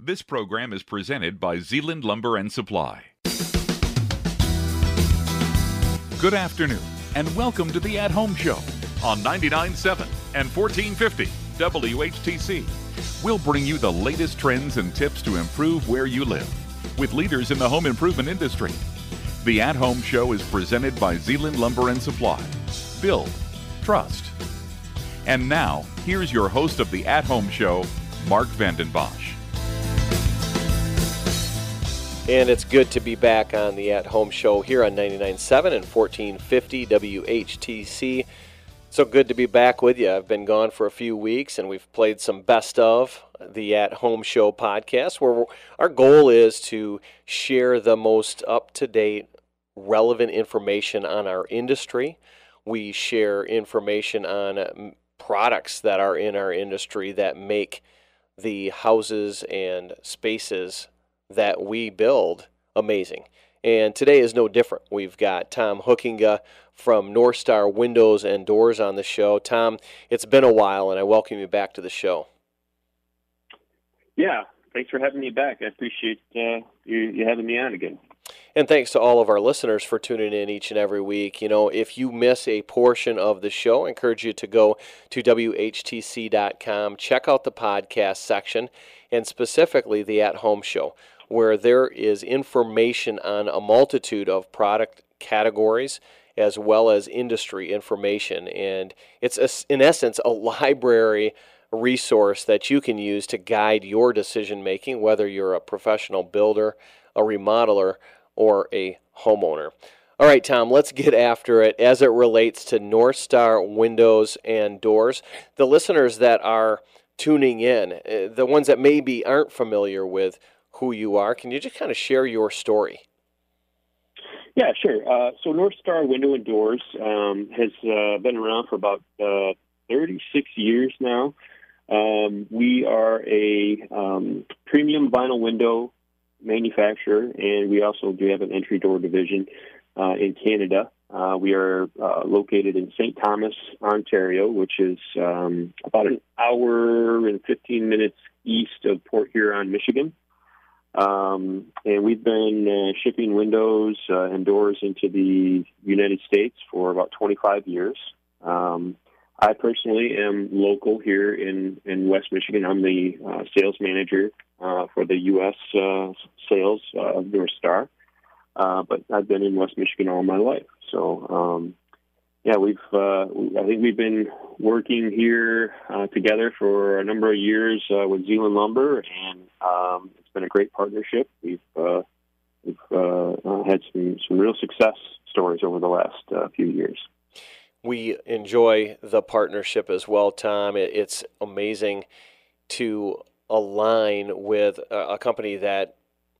This program is presented by Zeeland Lumber and Supply. Good afternoon, and welcome to the At Home Show on 99.7 and 1450 WHTC. We'll bring you the latest trends and tips to improve where you live with leaders in the home improvement industry. The At Home Show is presented by Zeeland Lumber and Supply. Build, trust. And now, here's your host of the At Home Show, Mark Vandenbosch. And it's good to be back on the At Home Show here on 99.7 and 1450 WHTC. So good to be back with you. I've been gone for a few weeks and we've played some best of the At Home Show podcast where our goal is to share the most up to date, relevant information on our industry. We share information on products that are in our industry that make the houses and spaces that we build amazing. And today is no different. We've got Tom Hoekinga from North Star Windows and Doors on the show. Tom, it's been a while, and I welcome you back to the show. Yeah, thanks for having me back. I appreciate uh, you, you having me on again. And thanks to all of our listeners for tuning in each and every week. You know, if you miss a portion of the show, I encourage you to go to WHTC.com, check out the podcast section, and specifically the At Home Show where there is information on a multitude of product categories as well as industry information. And it's, a, in essence, a library resource that you can use to guide your decision making, whether you're a professional builder, a remodeler, or a homeowner. All right, Tom, let's get after it as it relates to North Star windows and doors. The listeners that are tuning in, eh, the ones that maybe aren't familiar with who you are. Can you just kind of share your story? Yeah, sure. Uh, so North Star Window and Doors um, has uh, been around for about uh, 36 years now. Um, we are a um, premium vinyl window manufacturer, and we also do have an entry door division uh, in Canada. Uh, we are uh, located in St. Thomas, Ontario, which is um, about an hour and 15 minutes east of Port Huron, Michigan. Um, and we've been uh, shipping windows uh, and doors into the United States for about 25 years. Um, I personally am local here in, in West Michigan. I'm the uh, sales manager uh, for the U.S. Uh, sales of North Star. Uh, but I've been in West Michigan all my life. So, um, yeah, we've I think we've been working here together for a number of years with Zeeland Lumber, and um, been a great partnership. We've uh, we've uh, uh, had some some real success stories over the last uh, few years. We enjoy the partnership as well, Tom. It's amazing to align with a company that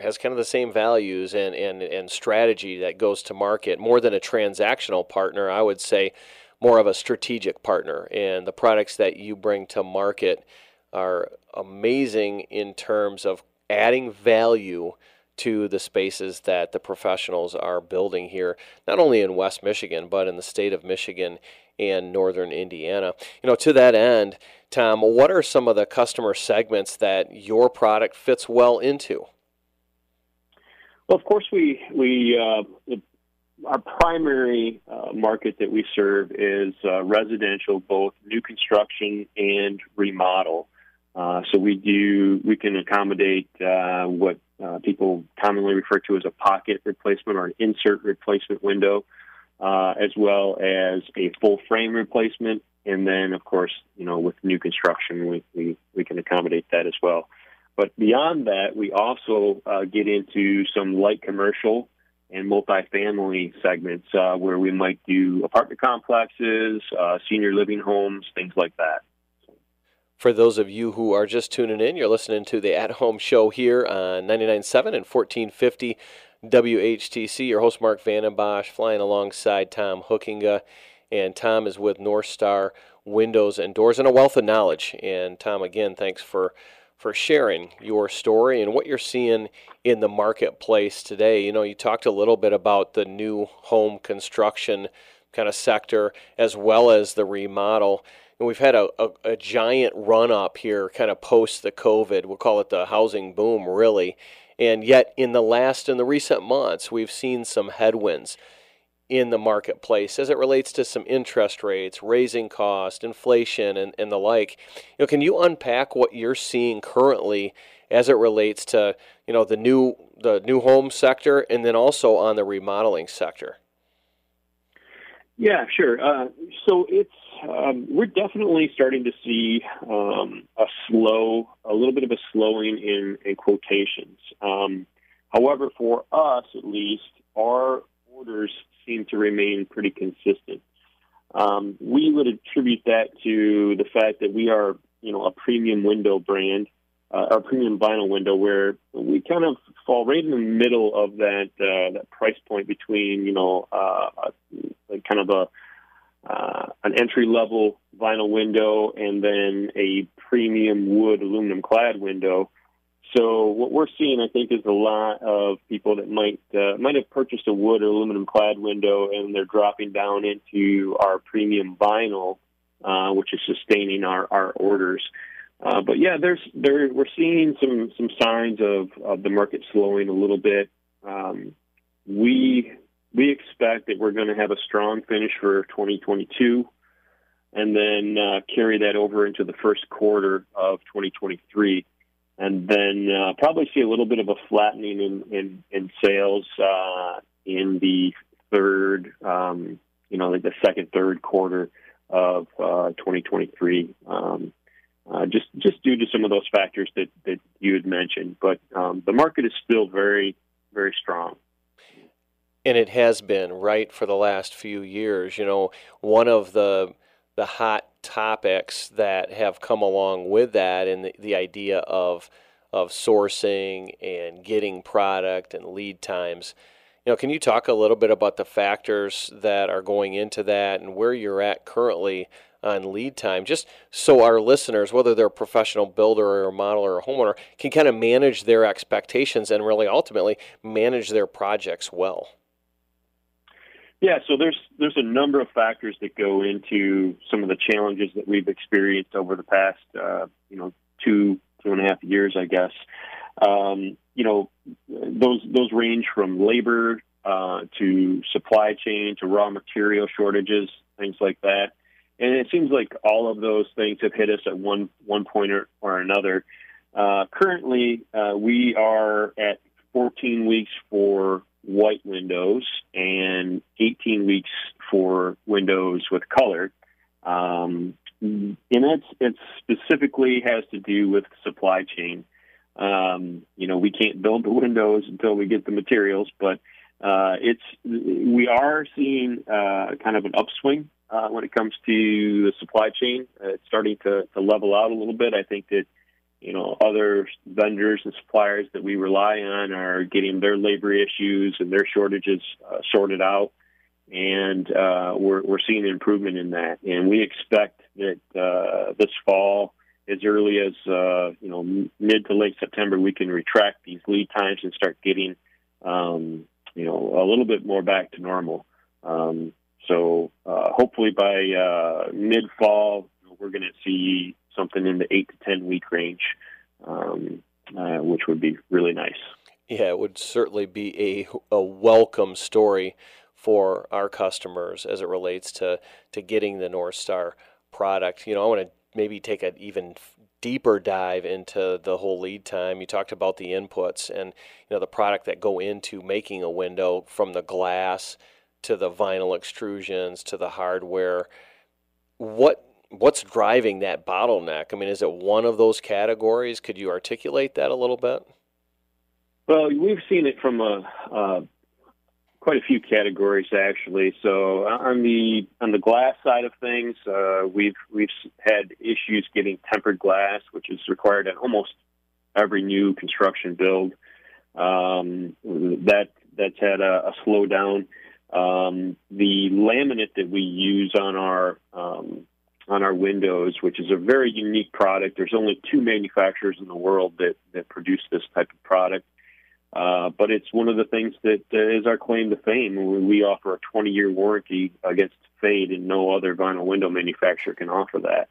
has kind of the same values and, and, and strategy that goes to market. More than a transactional partner, I would say more of a strategic partner. And the products that you bring to market are amazing in terms of adding value to the spaces that the professionals are building here, not only in West Michigan, but in the state of Michigan and northern Indiana. You know, to that end, Tom, what are some of the customer segments that your product fits well into? Well, of course, we we uh, our primary uh, market that we serve is uh, residential, both new construction and remodel. Uh, so we do we can accommodate uh, what uh, people commonly refer to as a pocket replacement or an insert replacement window, uh, as well as a full frame replacement, and then of course you know with new construction we we, we can accommodate that as well. But beyond that, we also uh, get into some light commercial and multifamily segments uh, where we might do apartment complexes, senior living homes, things like that. For those of you who are just tuning in, you're listening to the At Home Show here on 99.7 and 1450 WHTC. Your host, Mark Vandenbosch, flying alongside Tom Hoekinga. And Tom is with North Star Windows and Doors and a wealth of knowledge. And Tom, again, thanks for for sharing your story and what you're seeing in the marketplace today. You know, you talked a little bit about the new home construction kind of sector as well as the remodel we've had a, a, a giant run up here, kind of post the COVID. We'll call it the housing boom, really. And yet, in the last, in the recent months, we've seen some headwinds in the marketplace as it relates to some interest rates, raising cost, inflation, and, and the like. You know, can you unpack what you're seeing currently as it relates to you know the new the new home sector and then also on the remodeling sector? Yeah, sure. Uh, so it's um, we're definitely starting to see um, a slow, a little bit of a slowing in, in quotations. Um, however, for us at least, our orders seem to remain pretty consistent. Um, we would attribute that to the fact that we are, you know, a premium window brand, uh, our premium vinyl window, where we kind of fall right in the middle of that uh, that price point between, you know, uh, a, kind of a uh, an entry level vinyl window and then a premium wood aluminum clad window. So what we're seeing, I think, is a lot of people that might uh, might have purchased a wood or aluminum clad window and they're dropping down into our premium vinyl, uh, which is sustaining our, our orders. Uh, but yeah, there's there we're seeing some some signs of, of the market slowing a little bit. Um, we we expect that we're going to have a strong finish for 2022, and then uh, carry that over into the first quarter of 2023, and then uh, probably see a little bit of a flattening in in, in sales uh, in the third, um, you know, like the second third quarter of 2023. Uh, um, uh, just just due to some of those factors that, that you had mentioned. But um, the market is still very very strong. And it has been right for the last few years. You know, one of the the hot topics that have come along with that, and the, the idea of of sourcing and getting product and lead times. You know, can you talk a little bit about the factors that are going into that and where you're at currently on lead time, just so our listeners, whether they're a professional builder or a modeler or a homeowner, can kind of manage their expectations and really ultimately manage their projects well? Yeah, so there's there's a number of factors that go into some of the challenges that we've experienced over the past uh, you know two two and a half years, I guess. Um, you know, those those range from labor uh, to supply chain to raw material shortages, things like that and it seems like all of those things have hit us at one one point or, or another. Uh, currently, uh, we are at 14 weeks for white windows and 18 weeks for windows with color. Um, and it's it specifically has to do with supply chain. Um, you know, we can't build the windows until we get the materials, but uh, it's we are seeing uh, kind of an upswing uh, when it comes to the supply chain. Uh, it's starting to, to level out a little bit. I think that you know other vendors and suppliers that we rely on are getting their labor issues and their shortages uh, sorted out, and uh, we're we're seeing improvement in that. And we expect that uh, this fall, as early as uh, you know mid to late September, we can retract these lead times and start getting um, you know a little bit more back to normal. Um, so uh, hopefully by uh, mid fall, we're going to see something in the eight to ten week range, um, uh, which would be really nice. Yeah, it would certainly be a a welcome story for our customers as it relates to to getting the North Star product. You know, I want to maybe take an even deeper dive into the whole lead time. You talked about the inputs and you know the product that go into making a window from the glass to the vinyl extrusions to the hardware. What what's driving that bottleneck? I mean, is it one of those categories? Could you articulate that a little bit? Well, we've seen it from a, uh, quite a few categories actually. So uh, on the on the glass side of things, uh, we've we've had issues getting tempered glass, which is required in almost every new construction build. Um, that that's had a, a slowdown. Um, the laminate that we use on our um, on our windows, which is a very unique product. There's only two manufacturers in the world that, that produce this type of product. Uh, but it's one of the things that uh, is our claim to fame. We offer a 20 year warranty against fade, and no other vinyl window manufacturer can offer that.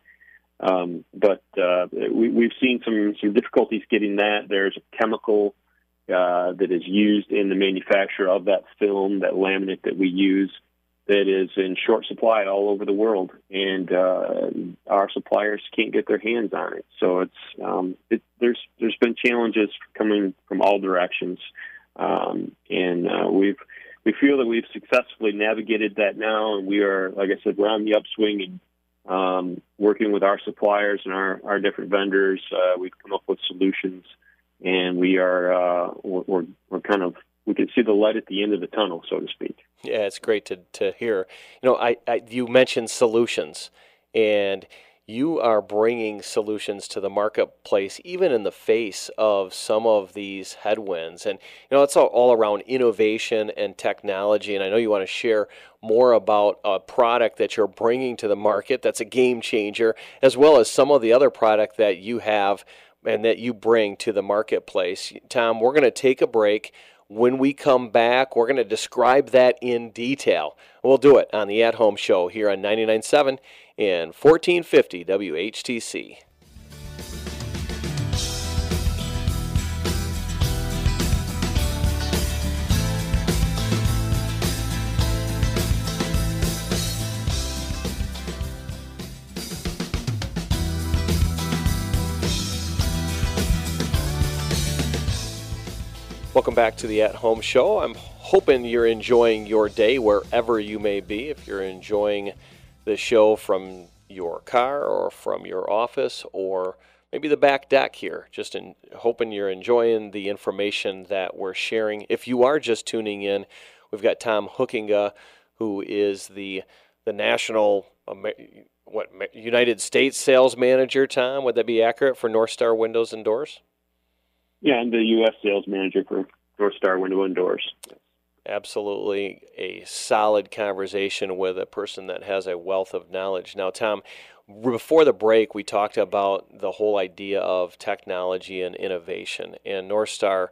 Um, but uh, we, have seen some, some difficulties getting that. There's a chemical uh, that is used in the manufacture of that film, that laminate that we use, that is in short supply all over the world, and uh, our suppliers can't get their hands on it. So it's um, it, there's there's been challenges coming from all directions, um, and uh, we've we feel that we've successfully navigated that now, and we are, like I said, we're on the upswing and um, working with our suppliers and our, our different vendors. Uh, we've come up with solutions, and we are uh, we're, we're kind of we can see the light at the end of the tunnel, so to speak. Yeah, it's great to, to hear. You know, I, I you mentioned solutions, and you are bringing solutions to the marketplace, even in the face of some of these headwinds. And you know, it's all, all around innovation and technology. And I know you want to share more about a product that you're bringing to the market that's a game changer, as well as some of the other product that you have and that you bring to the marketplace. Tom, we're going to take a break. When we come back, we're going to describe that in detail. We'll do it on the At Home Show here on 99.7 and 1450 WHTC. Welcome back to the At Home Show. I'm hoping you're enjoying your day wherever you may be. If you're enjoying the show from your car or from your office or maybe the back deck here, just in hoping you're enjoying the information that we're sharing. If you are just tuning in, we've got Tom Hoekinga, who is the the national what United States sales manager. Tom, would that be accurate for North Star Windows and Doors? Yeah, I'm the U.S. sales manager for North Star Window and Doors. Absolutely a solid conversation with a person that has a wealth of knowledge. Now, Tom, before the break, we talked about the whole idea of technology and innovation, and North Star,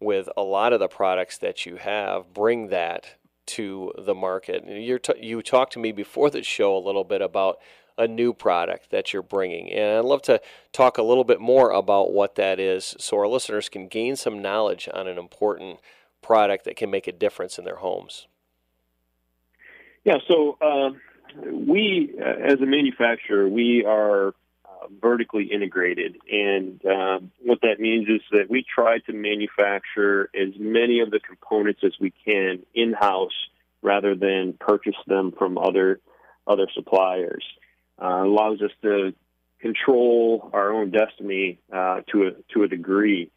with a lot of the products that you have, bring that to the market. t- you talked to me before the show a little bit about a new product that you're bringing. And I'd love to talk a little bit more about what that is so our listeners can gain some knowledge on an important product that can make a difference in their homes. Yeah, so uh, we, uh, as a manufacturer, we are uh, vertically integrated. And um, what that means is that we try to manufacture as many of the components as we can in house rather than purchase them from other other suppliers uh, allows us to control our own destiny uh, to a to a degree.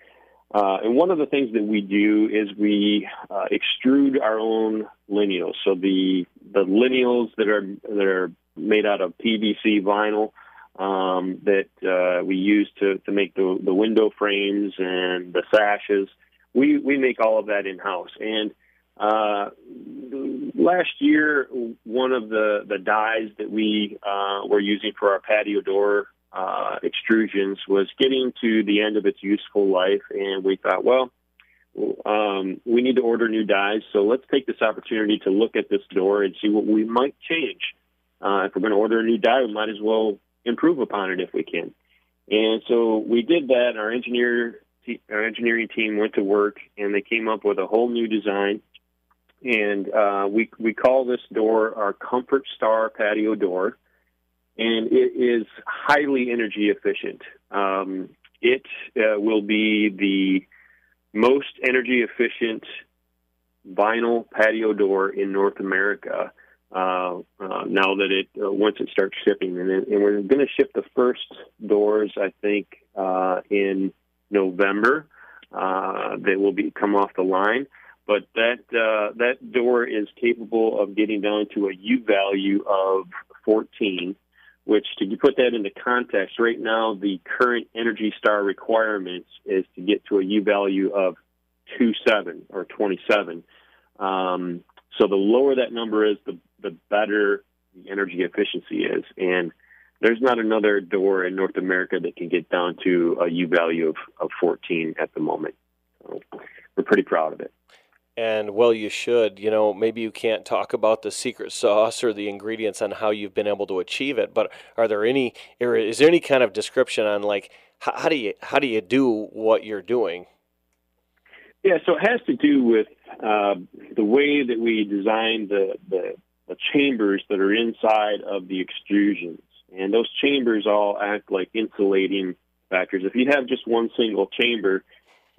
Uh, and one of the things that we do is we uh, extrude our own lineals. So the the lineals that are that are made out of PVC vinyl um, that uh, we use to, to make the, the window frames and the sashes. We we make all of that in house and uh, last year, one of the, the dies that we uh, were using for our patio door uh, extrusions was getting to the end of its useful life, and we thought, well, um, we need to order new dies, so let's take this opportunity to look at this door and see what we might change. Uh, if we're going to order a new die, we might as well improve upon it if we can. And so we did that. Our engineer, our engineering team went to work, and they came up with a whole new design and uh, we we call this door our Comfort Star patio door, and it is highly energy efficient. Um, it uh, will be the most energy efficient vinyl patio door in North America. Uh, uh, now that it uh, once it starts shipping, and, it, and we're going to ship the first doors, I think, uh, in November. That will be come off the line but that uh, that door is capable of getting down to a U value of 14, which to put that into context, right now the current Energy Star requirements is to get to a U value of 27 or 27. Um, so the lower that number is, the the better the energy efficiency is, and there's not another door in North America that can get down to a U value of, of 14 at the moment. So we're pretty proud of it. And well, you should. You know, maybe you can't talk about the secret sauce or the ingredients on how you've been able to achieve it, but are there any? Is there any kind of description on like how, how do you how do you do what you're doing? Yeah, so it has to do with uh, the way that we design the, the the chambers that are inside of the extrusions, and those chambers all act like insulating factors. If you have just one single chamber,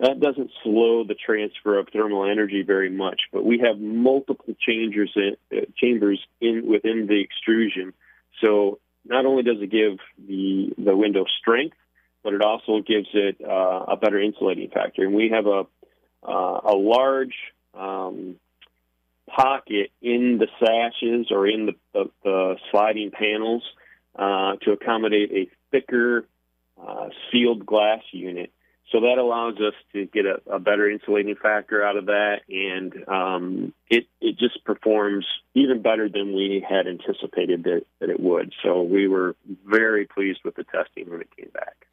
that doesn't slow the transfer of thermal energy very much, but we have multiple chambers in, uh, chambers in within the extrusion. So not only does it give the the window strength, but it also gives it uh, a better insulating factor. And we have a uh, a large um, pocket in the sashes or in the, the, the sliding panels uh, to accommodate a thicker uh, sealed glass unit so that allows us to get a, a better insulating factor out of that, and um, it it just performs even better than we had anticipated that, that it would. So we were very pleased with the testing when it came back.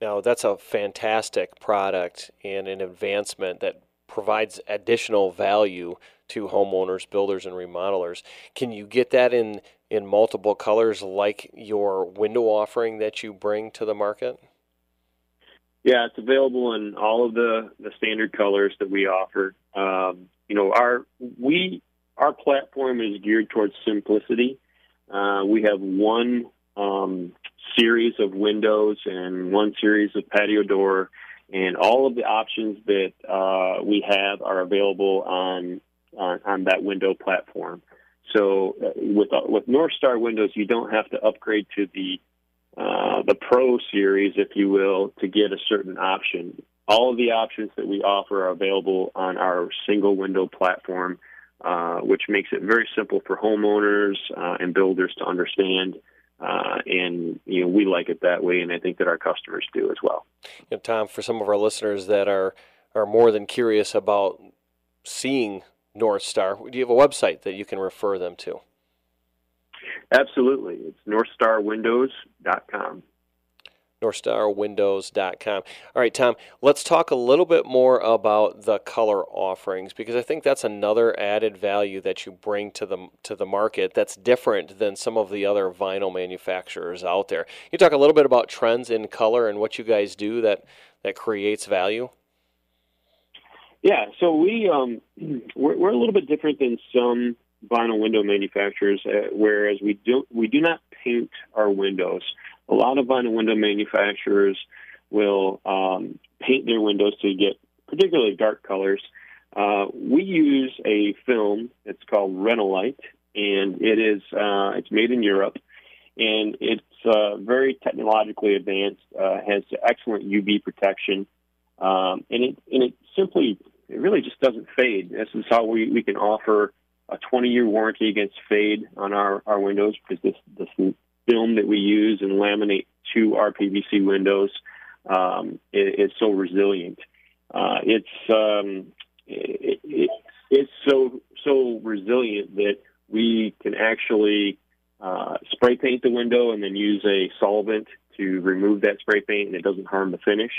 Now that's a fantastic product and an advancement that provides additional value to homeowners, builders, and remodelers. Can you get that in in multiple colors like your window offering that you bring to the market? Yeah, it's available in all of the, the standard colors that we offer. Um, you know, our we our platform is geared towards simplicity. Uh, we have one um, series of windows and one series of patio door, and all of the options that uh, we have are available on, on, on that window platform. So uh, with uh, with North Star windows, you don't have to upgrade to the uh, the Pro series, if you will, to get a certain option. All of the options that we offer are available on our single window platform, uh, which makes it very simple for homeowners uh, and builders to understand. Uh, and you know we like it that way, and I think that our customers do as well. You know, Tom, for some of our listeners that are are more than curious about seeing North Star, do you have a website that you can refer them to? Absolutely. It's northstarwindows.com. NorthstarWindows.com. All right, Tom, let's talk a little bit more about the color offerings because I think that's another added value that you bring to the to the market that's different than some of the other vinyl manufacturers out there. You talk a little bit about trends in color and what you guys do that that creates value. Yeah, so we um, we're, we're a little bit different than some vinyl window manufacturers, uh, whereas we do we do not paint our windows. A lot of vinyl window manufacturers will um, paint their windows to get particularly dark colors. Uh, we use a film. It's called Renolite, and it is uh, it's made in Europe, and it's uh, very technologically advanced. Uh, has excellent UV protection, um, and it and it simply it really just doesn't fade. This is how we, we can offer a 20 year warranty against fade on our, our windows because this, this film that we use and laminate to our PVC windows um, is, so resilient. Uh, it's um, it, it, it's so so resilient that we can actually uh, spray paint the window and then use a solvent to remove that spray paint, and it doesn't harm the finish.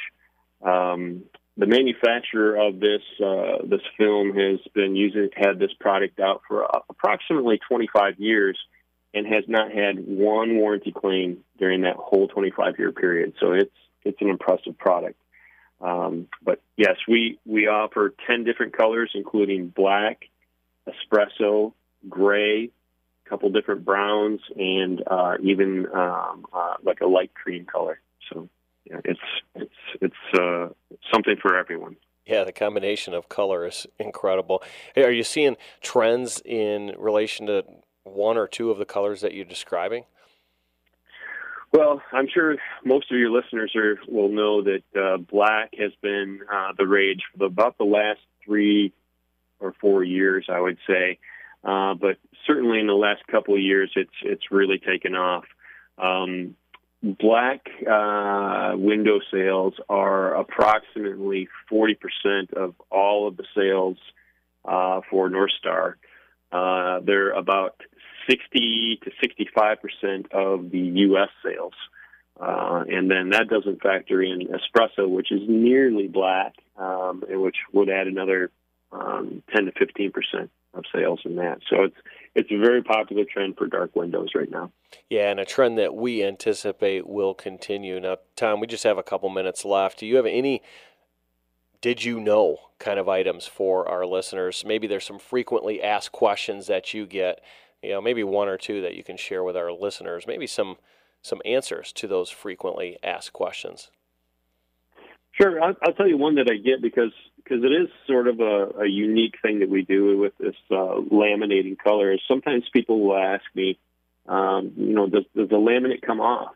Um, the manufacturer of this uh, this film has been using had this product out for uh, approximately 25 years and has not had one warranty claim during that whole 25 year period. So it's it's an impressive product. Um, but yes, we we offer 10 different colors, including black, espresso, gray, a couple different browns, and uh, even um, uh, like a light cream color. So it's it's it's uh, something for everyone. Yeah, the combination of color is incredible. Hey, are you seeing trends in relation to one or two of the colors that you're describing? Well, I'm sure most of your listeners are, will know that uh, black has been uh, the rage for the, about the last three or four years, I would say. Uh, but certainly in the last couple of years, it's it's really taken off. Um, black uh, window sales are approximately 40% of all of the sales uh, for North Star. Uh, they're about 60 to 65% of the U.S. sales. Uh, and then that doesn't factor in espresso, which is nearly black, um, and which would add another um, 10 to 15 percent of sales in that. So it's it's a very popular trend for dark windows right now. Yeah, and a trend that we anticipate will continue. Now, Tom, we just have a couple minutes left. Do you have any did you know kind of items for our listeners? Maybe there's some frequently asked questions that you get, you know, maybe one or two that you can share with our listeners, maybe some some answers to those frequently asked questions. Sure, I'll, I'll tell you one that I get because because it is sort of a, a unique thing that we do with this uh, laminating color. Sometimes people will ask me, um, you know, does, does the laminate come off?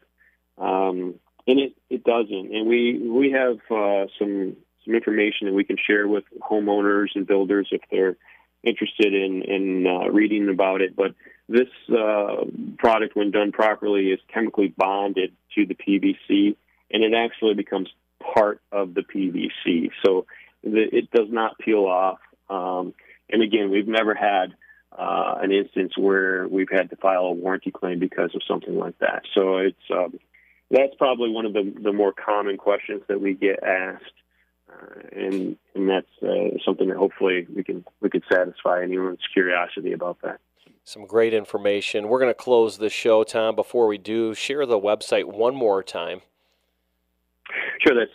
Um, and it, it doesn't. And we we have uh, some some information that we can share with homeowners and builders if they're interested in in uh, reading about it. But this uh, product, when done properly, is chemically bonded to the PVC, and it actually becomes part of the PVC. So it does not peel off. Um, and again, we've never had uh, an instance where we've had to file a warranty claim because of something like that. So it's um, that's probably one of the, the more common questions that we get asked. Uh, and and that's uh, something that hopefully we can we can satisfy anyone's curiosity about that. Some great information. We're going to close the show, Tom. Before we do, share the website one more time. Sure, that's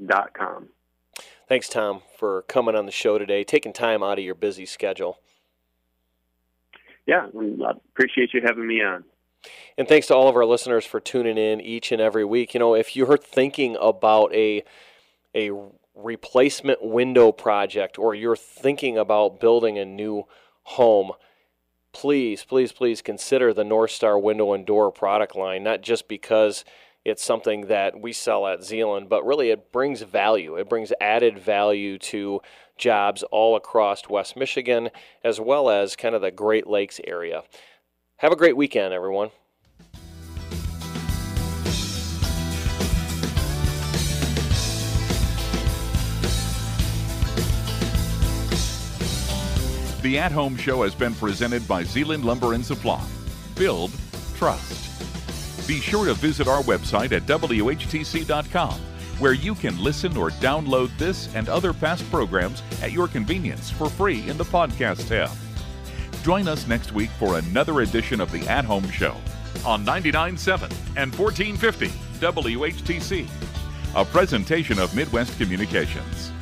northstarwindows.com. Thanks, Tom, for coming on the show today, taking time out of your busy schedule. Yeah, I appreciate you having me on. And thanks to all of our listeners for tuning in each and every week. You know, if you're thinking about a a replacement window project or you're thinking about building a new home, please, please, please consider the North Star window and door product line, not just because it's something that we sell at Zeeland, but really it brings value. It brings added value to jobs all across West Michigan as well as kind of the Great Lakes area. Have a great weekend, everyone. The At Home Show has been presented by Zeeland Lumber and Supply. Build, trust. Be sure to visit our website at WHTC.com, where you can listen or download this and other past programs at your convenience for free in the podcast tab. Join us next week for another edition of the At Home Show on 99.7 and 1450 WHTC, a presentation of Midwest Communications.